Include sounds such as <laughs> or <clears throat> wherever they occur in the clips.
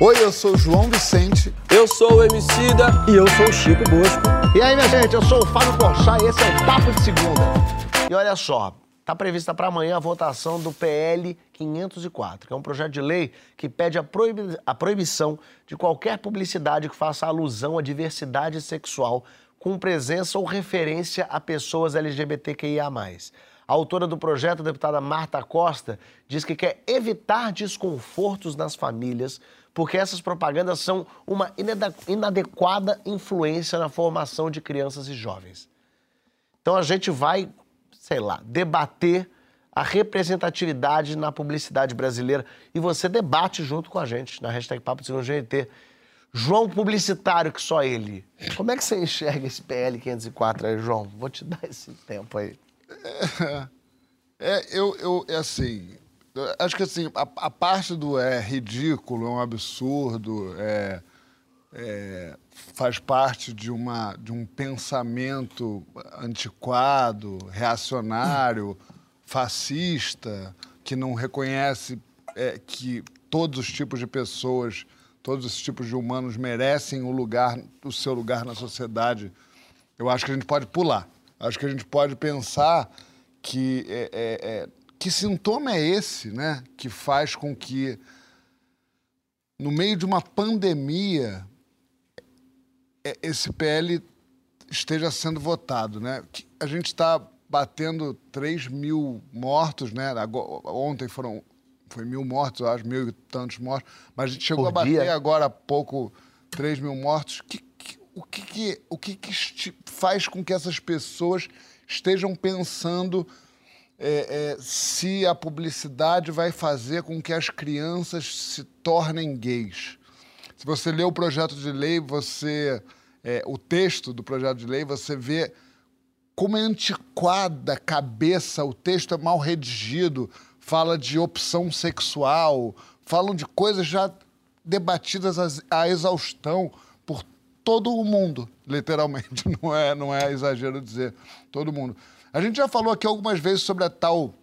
Oi, eu sou o João Vicente. Eu sou o Emicida. E eu sou o Chico Bosco. E aí, minha gente, eu sou o Fábio Porchat e esse é o Papo de Segunda. E olha só, tá prevista para amanhã a votação do PL 504, que é um projeto de lei que pede a, proibi a proibição de qualquer publicidade que faça alusão à diversidade sexual com presença ou referência a pessoas LGBTQIA+. A autora do projeto, a deputada Marta Costa, diz que quer evitar desconfortos nas famílias porque essas propagandas são uma inadequada influência na formação de crianças e jovens. Então a gente vai, sei lá, debater a representatividade na publicidade brasileira e você debate junto com a gente na hashtag Papo de GNT. João Publicitário, que só ele. Como é que você enxerga esse PL 504 aí, João? Vou te dar esse tempo aí. É, é eu, eu, é assim, acho que assim, a, a, parte do é ridículo, é um absurdo, é, é, faz parte de, uma, de um pensamento antiquado, reacionário, fascista, que não reconhece é, que todos os tipos de pessoas, todos os tipos de humanos merecem o lugar, o seu lugar na sociedade. Eu acho que a gente pode pular. Acho que a gente pode pensar que é, é, é que sintoma é esse, né, que faz com que, no meio de uma pandemia, é, esse PL esteja sendo votado, né? A gente está batendo 3 mil mortos, né? Ontem foram foi mil mortos, acho, mil e tantos mortos, mas a gente chegou Por a bater dia. agora há pouco 3 mil mortos. Que, que, o que, que, o que, que faz com que essas pessoas estejam pensando é, é, se a publicidade vai fazer com que as crianças se tornem gays. Se você lê o projeto de lei, você é, o texto do projeto de lei, você vê como é antiquada a cabeça, o texto é mal redigido, fala de opção sexual, falam de coisas já debatidas à exaustão por todo o mundo, literalmente, <laughs> não é, não é exagero dizer todo mundo. A gente já falou aqui algumas vezes sobre a tal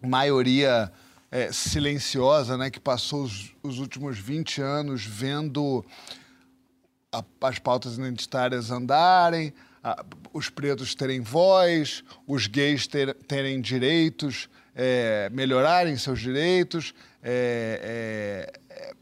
maioria é, silenciosa, né, que passou os, os, últimos 20 anos vendo a, as pautas identitárias andarem, a, os pretos terem voz, os gays ter, terem direitos, é, melhorarem seus direitos, é, é, é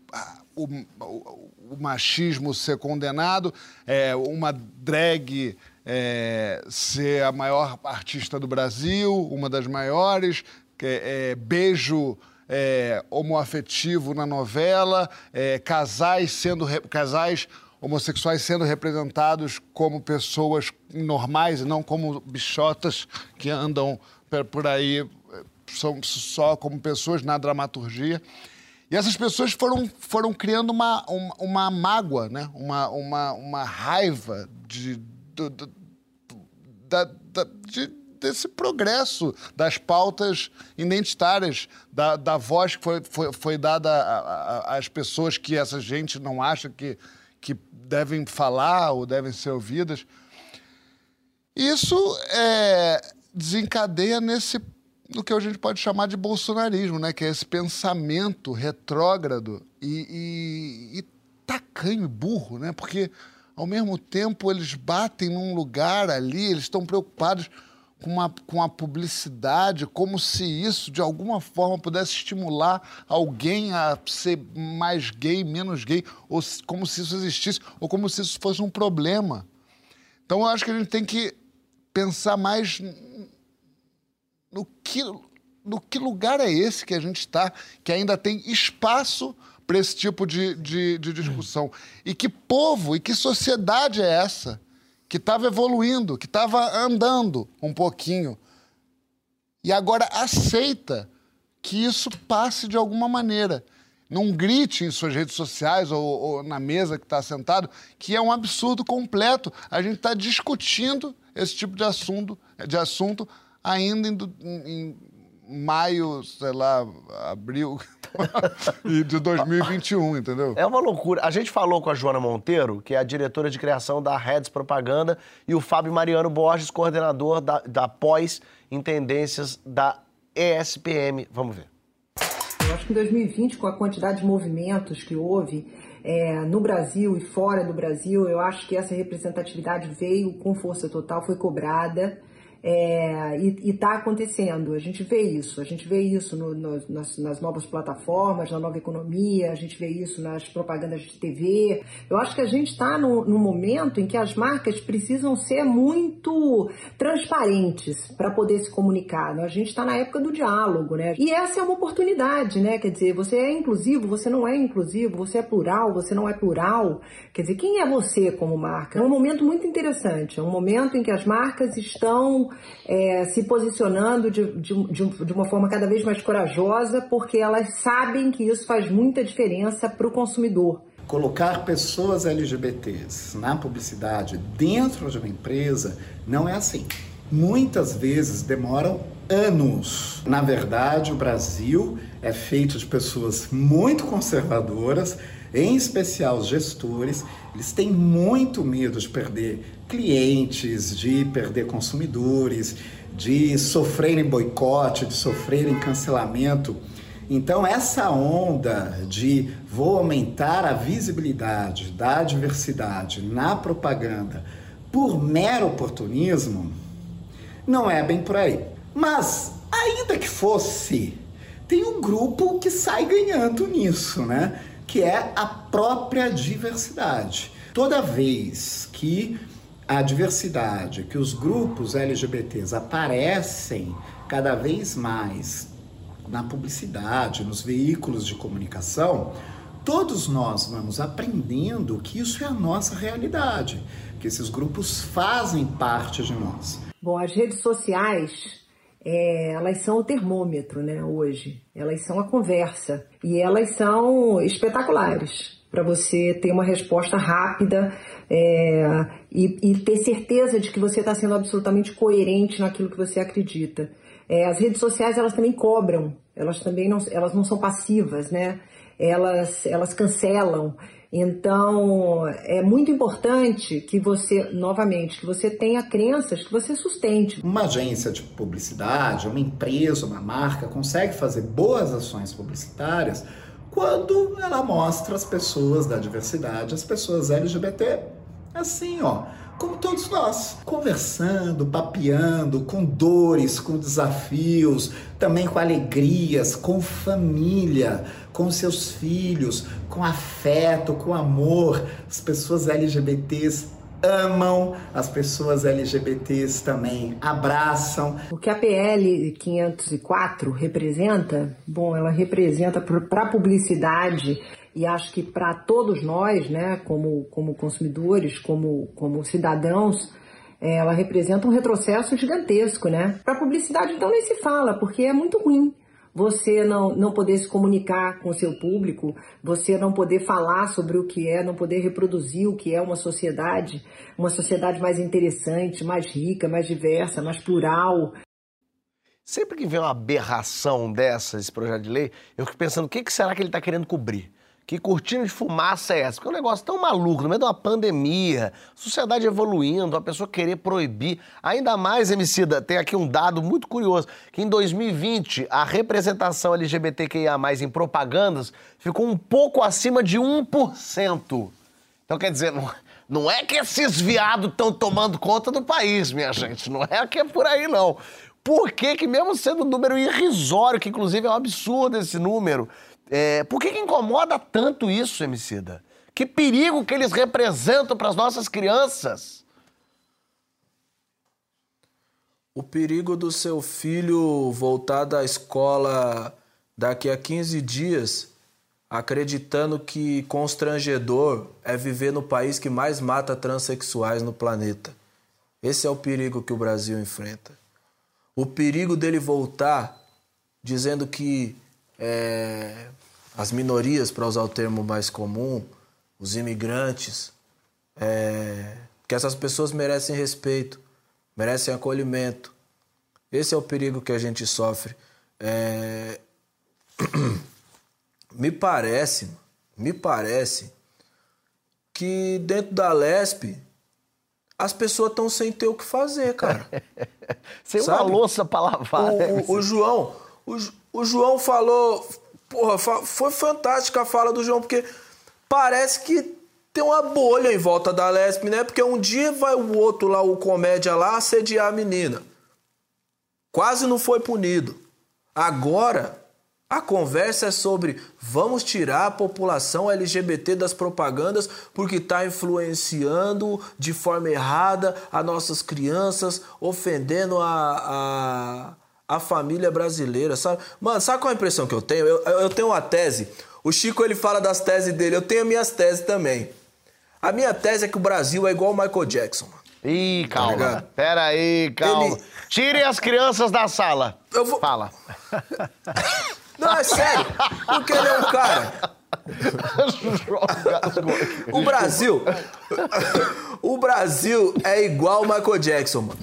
o, o, o, machismo ser condenado, é, uma drag é, ser a maior artista do Brasil, uma das maiores, é, é, beijo é, homoafetivo na novela, é, casais sendo casais homossexuais sendo representados como pessoas normais e não como bichotas que andam por aí é, são só como pessoas na dramaturgia. E essas pessoas foram, foram criando uma, uma, uma mágoa, né? uma, uma, uma raiva de, do, do, da, da, de, desse progresso das pautas identitárias, da, da voz que foi, foi, foi dada às pessoas que essa gente não acha que, que devem falar ou devem ser ouvidas. Isso é, desencadeia nesse no que a gente pode chamar de bolsonarismo, né? que é esse pensamento retrógrado e, e, e tacanho e burro, né? porque ao mesmo tempo eles batem num lugar ali, eles estão preocupados com, uma, com a publicidade, como se isso de alguma forma pudesse estimular alguém a ser mais gay, menos gay, ou como se isso existisse, ou como se isso fosse um problema. Então eu acho que a gente tem que pensar mais no que, no que lugar é esse que a gente está, que ainda tem espaço para esse tipo de, de, de discussão. E que povo e que sociedade é essa que estava evoluindo, que estava andando um pouquinho e agora aceita que isso passe de alguma maneira. Não grite em suas redes sociais ou, ou na mesa que está sentado, que é um absurdo completo. A gente está discutindo esse tipo de assunto, de assunto ainda em, em maio, sei lá, abril <laughs> de 2021, entendeu? É uma loucura. A gente falou com a Joana Monteiro, que é a diretora de criação da Reds Propaganda, e o Fábio Mariano Borges, coordenador da, da pós em tendências da ESPM. Vamos ver. acho que em 2020, com a quantidade de movimentos que houve é, no Brasil e fora do Brasil, eu acho que essa representatividade veio com força total, foi cobrada. É, e está acontecendo, a gente vê isso, a gente vê isso no, no, nas, nas, novas plataformas, na nova economia, a gente vê isso nas propagandas de TV. Eu acho que a gente está no, momento em que as marcas precisam ser muito transparentes para poder se comunicar. Né? A gente está na época do diálogo, né? E essa é uma oportunidade, né? Quer dizer, você é inclusivo, você não é inclusivo, você é plural, você não é plural. Quer dizer, quem é você como marca? É um momento muito interessante, é um momento em que as marcas estão é, se posicionando de, de, de, uma forma cada vez mais corajosa, porque elas sabem que isso faz muita diferença para o consumidor. Colocar pessoas LGBTs na publicidade dentro de uma empresa não é assim. Muitas vezes demoram anos. Na verdade, o Brasil é feito de pessoas muito conservadoras, em especial os gestores, eles têm muito medo de perder clientes, de perder consumidores, de sofrerem boicote, de sofrerem cancelamento. Então, essa onda de vou aumentar a visibilidade da diversidade na propaganda por mero oportunismo, não é bem por aí. Mas, ainda que fosse, tem um grupo que sai ganhando nisso, né? Que é a própria diversidade. Toda vez que a diversidade, que os grupos LGBTs aparecem cada vez mais na publicidade, nos veículos de comunicação, todos nós vamos aprendendo que isso é a nossa realidade, que esses grupos fazem parte de nós. Bom, as redes sociais, é, elas são o termômetro, né, hoje. Elas são a conversa e elas são espetaculares para você ter uma resposta rápida é, e, e, ter certeza de que você está sendo absolutamente coerente naquilo que você acredita. É, as redes sociais elas também cobram, elas também não, elas não são passivas, né? Elas, elas cancelam. Então é muito importante que você, novamente, que você tenha crenças que você sustente. Uma agência de publicidade, uma empresa, uma marca consegue fazer boas ações publicitárias quando ela mostra as pessoas da diversidade, as pessoas LGBT, assim, ó, como todos nós, conversando, papeando, com dores, com desafios, também com alegrias, com família, com seus filhos, com afeto, com amor. As pessoas LGBTs amam as pessoas LGBTs também, abraçam. O que a PL 504 representa? Bom, ela representa para a publicidade e acho que para todos nós, né, como, como consumidores, como, como cidadãos, é, ela representa um retrocesso gigantesco, né? Para publicidade, então, nem se fala, porque é muito ruim você não, não poder se comunicar com o seu público, você não poder falar sobre o que é, não poder reproduzir o que é uma sociedade, uma sociedade mais interessante, mais rica, mais diversa, mais plural. Sempre que vem uma aberração dessa, esse projeto de lei, eu fico pensando o que, que será que ele está querendo cobrir? Que cortina de fumaça é essa? Porque é um negócio tão maluco, no meio de uma pandemia, sociedade evoluindo, a pessoa querer proibir. Ainda mais, Emicida, tem aqui um dado muito curioso, que em 2020 a representação LGBTQIA+, em propagandas, ficou um pouco acima de 1%. Então, quer dizer, não, não é que esses viados estão tomando conta do país, minha gente, não é que é por aí, não. Por que que mesmo sendo um número irrisório, que inclusive é um absurdo esse número, é, por que, que incomoda tanto isso, Emicida? Que perigo que eles representam para as nossas crianças? O perigo do seu filho voltar da escola daqui a 15 dias, acreditando que constrangedor é viver no país que mais mata transexuais no planeta. Esse é o perigo que o Brasil enfrenta. O perigo dele voltar dizendo que é, as minorias, para usar o termo mais comum, os imigrantes, é, que essas pessoas merecem respeito, merecem acolhimento. Esse é o perigo que a gente sofre. É... <clears throat> me parece, me parece que dentro da Lesp as pessoas estão sem ter o que fazer, cara. <laughs> sem Sabe? uma louça para lavar. O, né? o, o João, o, o João falou porra, foi fantástica a fala do João, porque parece que tem uma bolha em volta da Lesp, né? Porque um dia vai o outro lá, o comédia lá, assediar a menina. Quase não foi punido. Agora, a conversa é sobre vamos tirar a população LGBT das propagandas porque está influenciando de forma errada as nossas crianças, ofendendo a, a, família brasileira, sabe? Mano, sabe qual é a impressão que eu tenho? Eu, eu tenho uma tese. O Chico ele fala das teses dele, eu tenho minhas teses também. A minha tese é que o Brasil é igual o Michael Jackson. Ih, calma. Tá Pera aí, calma. Ele... Tirem as crianças da sala. Eu vou... Fala. <laughs> Não, é sério. Porque ele é um cara. o Brasil. O Brasil é igual o Michael Jackson, mano.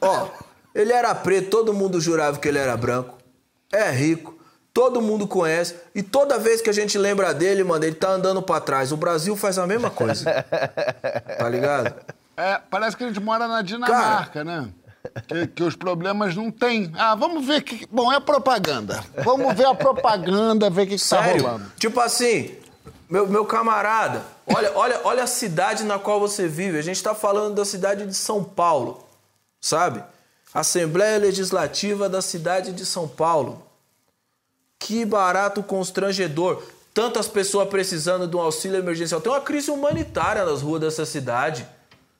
Ó, ele era preto, todo mundo jurava que ele era branco. É rico, todo mundo conhece. E toda vez que a gente lembra dele, mano, ele tá andando para trás. O Brasil faz a mesma coisa. <laughs> Tá ligado? É, parece que a gente mora na Dinamarca, Cara, né? Que, que, os problemas não tem. Ah, vamos ver que. Bom, é propaganda. Vamos ver a propaganda, ver o que, está rolando. Tipo assim, meu, meu camarada, olha, olha, olha a cidade na qual você vive. A gente está falando da cidade de São Paulo, sabe? Assembleia Legislativa da cidade de São Paulo. Que barato constrangedor. Tantas pessoas precisando de um auxílio emergencial. Tem uma crise humanitária nas ruas dessa cidade.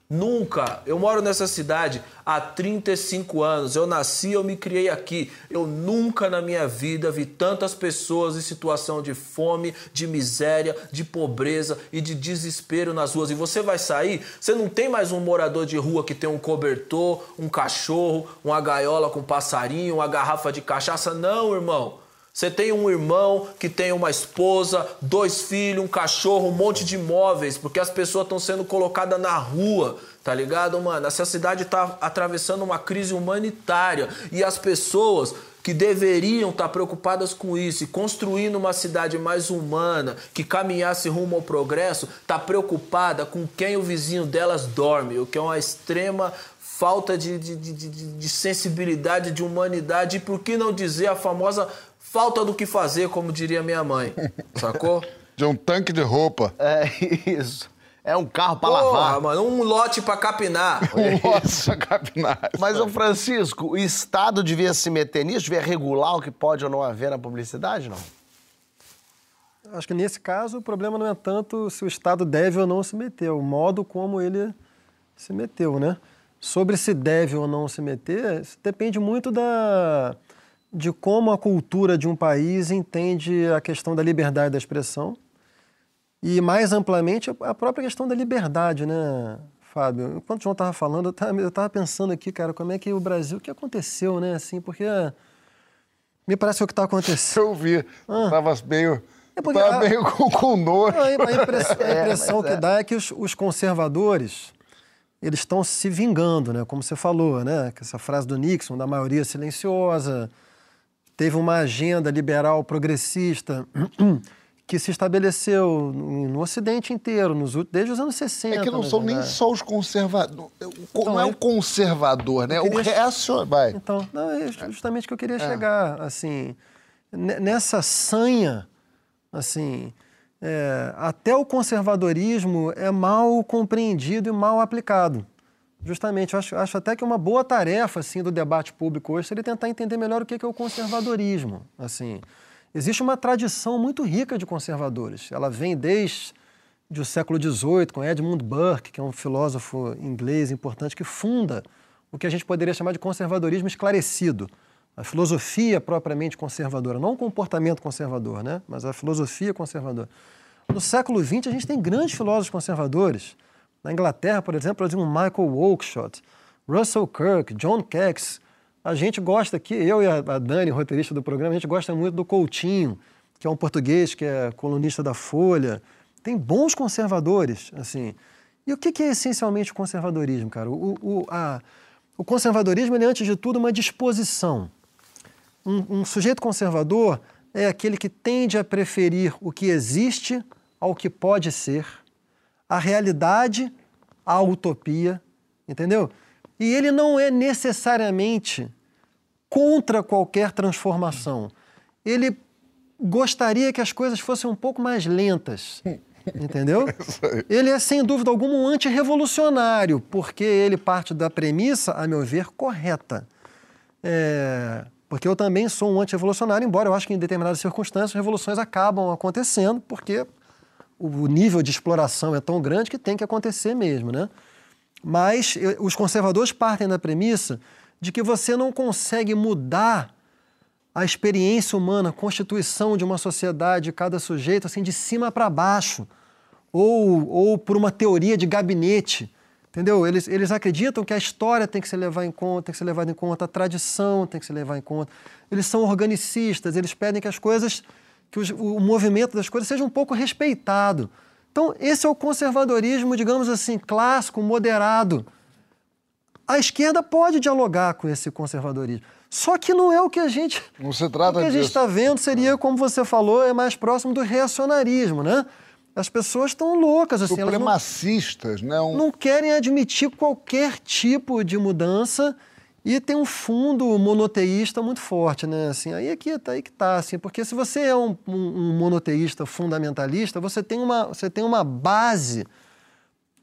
Nunca. Eu moro nessa cidade há 35 anos. Eu nasci, eu me criei aqui. Eu nunca na minha vida vi tantas pessoas em situação de fome, de miséria, de pobreza e de desespero nas ruas. E você vai sair, você não tem mais um morador de rua que tem um cobertor, um cachorro, uma gaiola com passarinho, uma garrafa de cachaça. Não, irmão. Você tem um irmão que tem uma esposa, dois filhos, um cachorro, um monte de imóveis, porque as pessoas estão sendo colocadas na rua, tá ligado, mano? Essa cidade está atravessando uma crise humanitária e as pessoas que deveriam estar tá preocupadas com isso e construindo uma cidade mais humana, que caminhasse rumo ao progresso, tá preocupada com quem o vizinho delas dorme, o que é uma extrema falta de, de, de, de, sensibilidade, de humanidade, e por que não dizer a famosa falta do que fazer, como diria minha mãe. Sacou? <laughs> De um tanque de roupa. É isso. É um carro para lavar. mano, um lote para capinar. <laughs> um lote para capinar. Mas, o Francisco, o Estado devia se meter nisso? Devia regular o que pode ou não haver na publicidade, não? Acho que nesse caso o problema não é tanto se o Estado deve ou não se meter, é o modo como ele se meteu, né? Sobre se deve ou não se meter, depende muito da, de como a cultura de um país entende a questão da liberdade da expressão e, mais amplamente, a própria questão da liberdade, né, Fábio? Enquanto o João estava falando, eu estava pensando aqui, cara, como é que o Brasil, o que aconteceu, né, assim, porque me parece o que está acontecendo. <laughs> Eu vi, estava ah. meio... É porque a, meio com, com dor. A, a <laughs> impressão, a impressão é, que é. dá é que os, os conservadores eles estão se vingando, né? Como você falou, né? Que essa frase do Nixon, da maioria silenciosa, teve uma agenda liberal progressista <clears throat> que se estabeleceu no Ocidente inteiro, nos, desde os anos 60. É que não são nem só os conservadores. Então, não é o conservador, né? Queria... O reacionário. Vai. Então, não, é justamente o que eu queria é. chegar. Assim, nessa sanha, assim, é, até o conservadorismo é mal compreendido e mal aplicado. Justamente, eu acho, acho até que uma boa tarefa assim, do debate público hoje seria tentar entender melhor o que é o conservadorismo. Assim, existe uma tradição muito rica de conservadores. Ela vem desde o século XVIII, com Edmund Burke, que é um filósofo inglês importante, que funda o que a gente poderia chamar de conservadorismo esclarecido. A filosofia propriamente conservadora, não o comportamento conservador, né? mas a filosofia conservadora. No século XX, a gente tem grandes filósofos conservadores. Na Inglaterra, por exemplo, nós temos Michael Oakeshott, Russell Kirk, John Kex. A gente gosta aqui, eu e a Dani, roteirista do programa, a gente gosta muito do Coutinho, que é um português que é colunista da Folha. Tem bons conservadores, assim. E o que é essencialmente o conservadorismo, cara? O, o, a, o conservadorismo é, antes de tudo, uma disposição. Um, um sujeito conservador é aquele que tende a preferir o que existe ao que pode ser a realidade à utopia, entendeu? E ele não é necessariamente contra qualquer transformação. Ele gostaria que as coisas fossem um pouco mais lentas. Entendeu? <laughs> Ele é, sem dúvida alguma, um antirrevolucionário, porque ele parte da premissa, a meu ver, correta. É, porque eu também sou um antirrevolucionário, embora eu acho que em determinadas circunstâncias revoluções acabam acontecendo, porque o nível de exploração é tão grande que tem que acontecer mesmo, né? Mas os conservadores partem da premissa de que você não consegue mudar a experiência humana, a constituição de uma sociedade, de cada sujeito, assim, de cima para baixo, ou, ou por uma teoria de gabinete. Entendeu? Eles, eles acreditam que a história tem que ser levada em conta, tem que ser levada em conta, a tradição tem que ser levada em conta. Eles são organicistas, eles pedem que as coisas, que os, o movimento das coisas seja um pouco respeitado. Então, esse é o conservadorismo, digamos assim, clássico, moderado. A esquerda pode dialogar com esse conservadorismo. Só que não é o que a gente. Não se trata O que a gente está vendo seria, como você falou, é mais próximo do reacionarismo, né? As pessoas estão loucas, assim. Supremacistas, não. Não querem admitir qualquer tipo de mudança e tem um fundo monoteísta muito forte, né? Assim, aí aqui tá aí que tá, assim, porque se você é um, um, um monoteísta fundamentalista, você tem uma, você tem uma base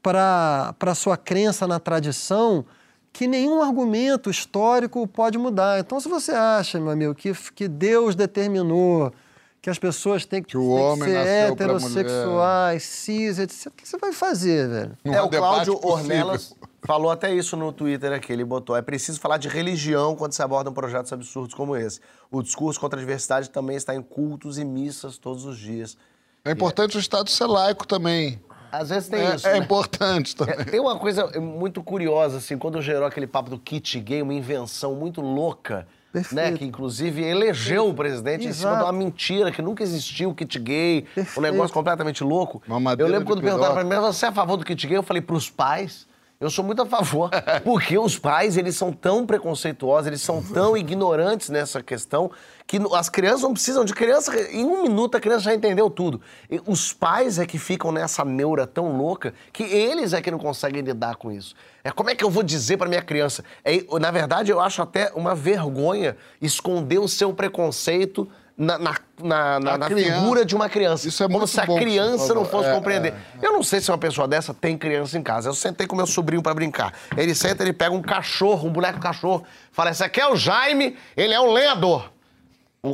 para a sua crença na tradição que nenhum argumento histórico pode mudar. Então, se você acha, meu amigo, que, que Deus determinou que as pessoas têm que, que o homem ser heterossexuais, cis, etc. O que você vai fazer, velho? é, o Cláudio Ornelas falou até isso no Twitter aqui. Ele botou: é preciso falar de religião quando se abordam projetos absurdos como esse. O discurso contra a diversidade também está em cultos e missas todos os dias. É importante o Estado ser laico também. Às vezes tem é, isso. É né? importante também. É, tem uma coisa muito curiosa, assim, quando gerou aquele papo do kit gay, uma invenção muito louca. Né, que inclusive elegeu o presidente Exato. em cima de uma mentira que nunca existiu o kit gay, Perfeito. um negócio completamente louco. Eu lembro quando perguntaram pra mim, você é a favor do kit gay? Eu falei, pros pais, eu sou muito a favor, <laughs> porque os pais, eles são tão preconceituosos, eles são tão <laughs> ignorantes nessa questão, que as crianças não precisam de criança. Em um minuto a criança já entendeu tudo. E os pais é que ficam nessa neura tão louca que eles é que não conseguem lidar com isso. É como é que eu vou dizer para minha criança? É, na verdade, eu acho até uma vergonha esconder o seu preconceito na, na, na, na, na figura de uma criança. Isso é Como muito se a bom, criança não fosse é, compreender. É, é. Eu não sei se uma pessoa dessa tem criança em casa. Eu sentei com meu sobrinho para brincar. Ele senta, ele pega um cachorro, um boneco cachorro, fala: Esse aqui é o Jaime, ele é um lenhador.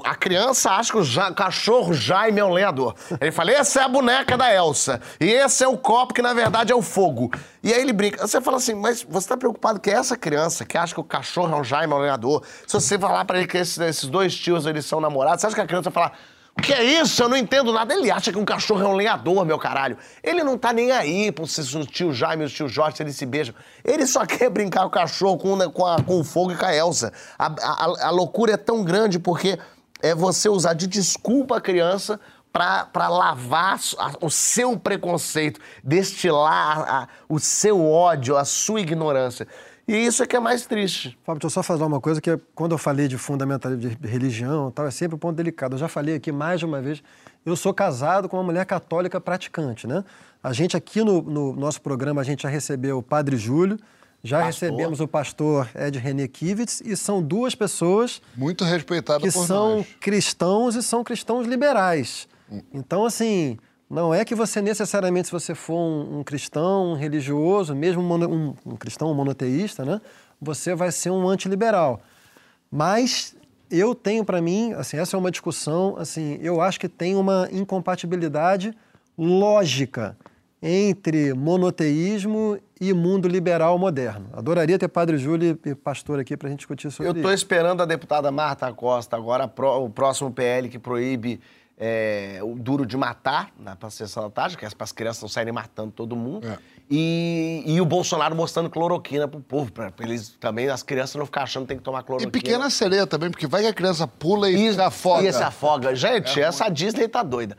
A criança acha que o ja cachorro Jaime é o lenhador. Ele fala: essa é a boneca da Elsa. E esse é o copo que na verdade é o fogo. E aí ele brinca. Você fala assim: mas você está preocupado que essa criança que acha que o cachorro é o Jaime é o lenhador, se você falar para ele que esses, esses, dois tios eles são namorados, você acha que a criança vai falar: o que é isso? Eu não entendo nada. Ele acha que um cachorro é um lenhador, meu caralho. Ele não tá nem aí pro se o tio Jaime e o tio Jorge eles se beijam. Ele só <laughs> quer brincar com o cachorro com, com, a, com o fogo e com a Elsa. A, a, a loucura é tão grande porque é você usar de desculpa a criança para lavar o seu preconceito, destilar o seu ódio, a sua ignorância. E isso é que é mais triste. Fábio, deixa eu só falar uma coisa que quando eu falei de fundamentalismo de religião tal, é sempre um ponto delicado. Eu já falei aqui mais de uma vez, eu sou casado com uma mulher católica praticante, né? A gente aqui no, no nosso programa, a gente já recebeu o Padre Júlio, já pastor. recebemos o pastor Ed René Kivitz e são duas pessoas muito respeitadas que são nós. cristãos e são cristãos liberais. Hum. Então, assim, não é que você necessariamente, se você for um, um cristão um religioso, mesmo um, um, cristão monoteísta, né, você vai ser um antiliberal. Mas eu tenho para mim, assim, essa é uma discussão, assim, eu acho que tem uma incompatibilidade lógica entre monoteísmo e mundo liberal moderno. Adoraria ter Padre Júlio e pastor aqui para a gente discutir sobre isso. Eu estou esperando a deputada Marta Costa agora, o próximo PL que proíbe é, o duro de matar na sessão da tarde, que é para as crianças não saírem matando todo mundo. É. E, e, o Bolsonaro mostrando cloroquina pro povo, para eles também, as crianças não ficarem achando que tem que tomar cloroquina. E pequena sereia também, porque vai que a criança pula e, e se afoga. E se afoga. Gente, é essa Disney tá doida.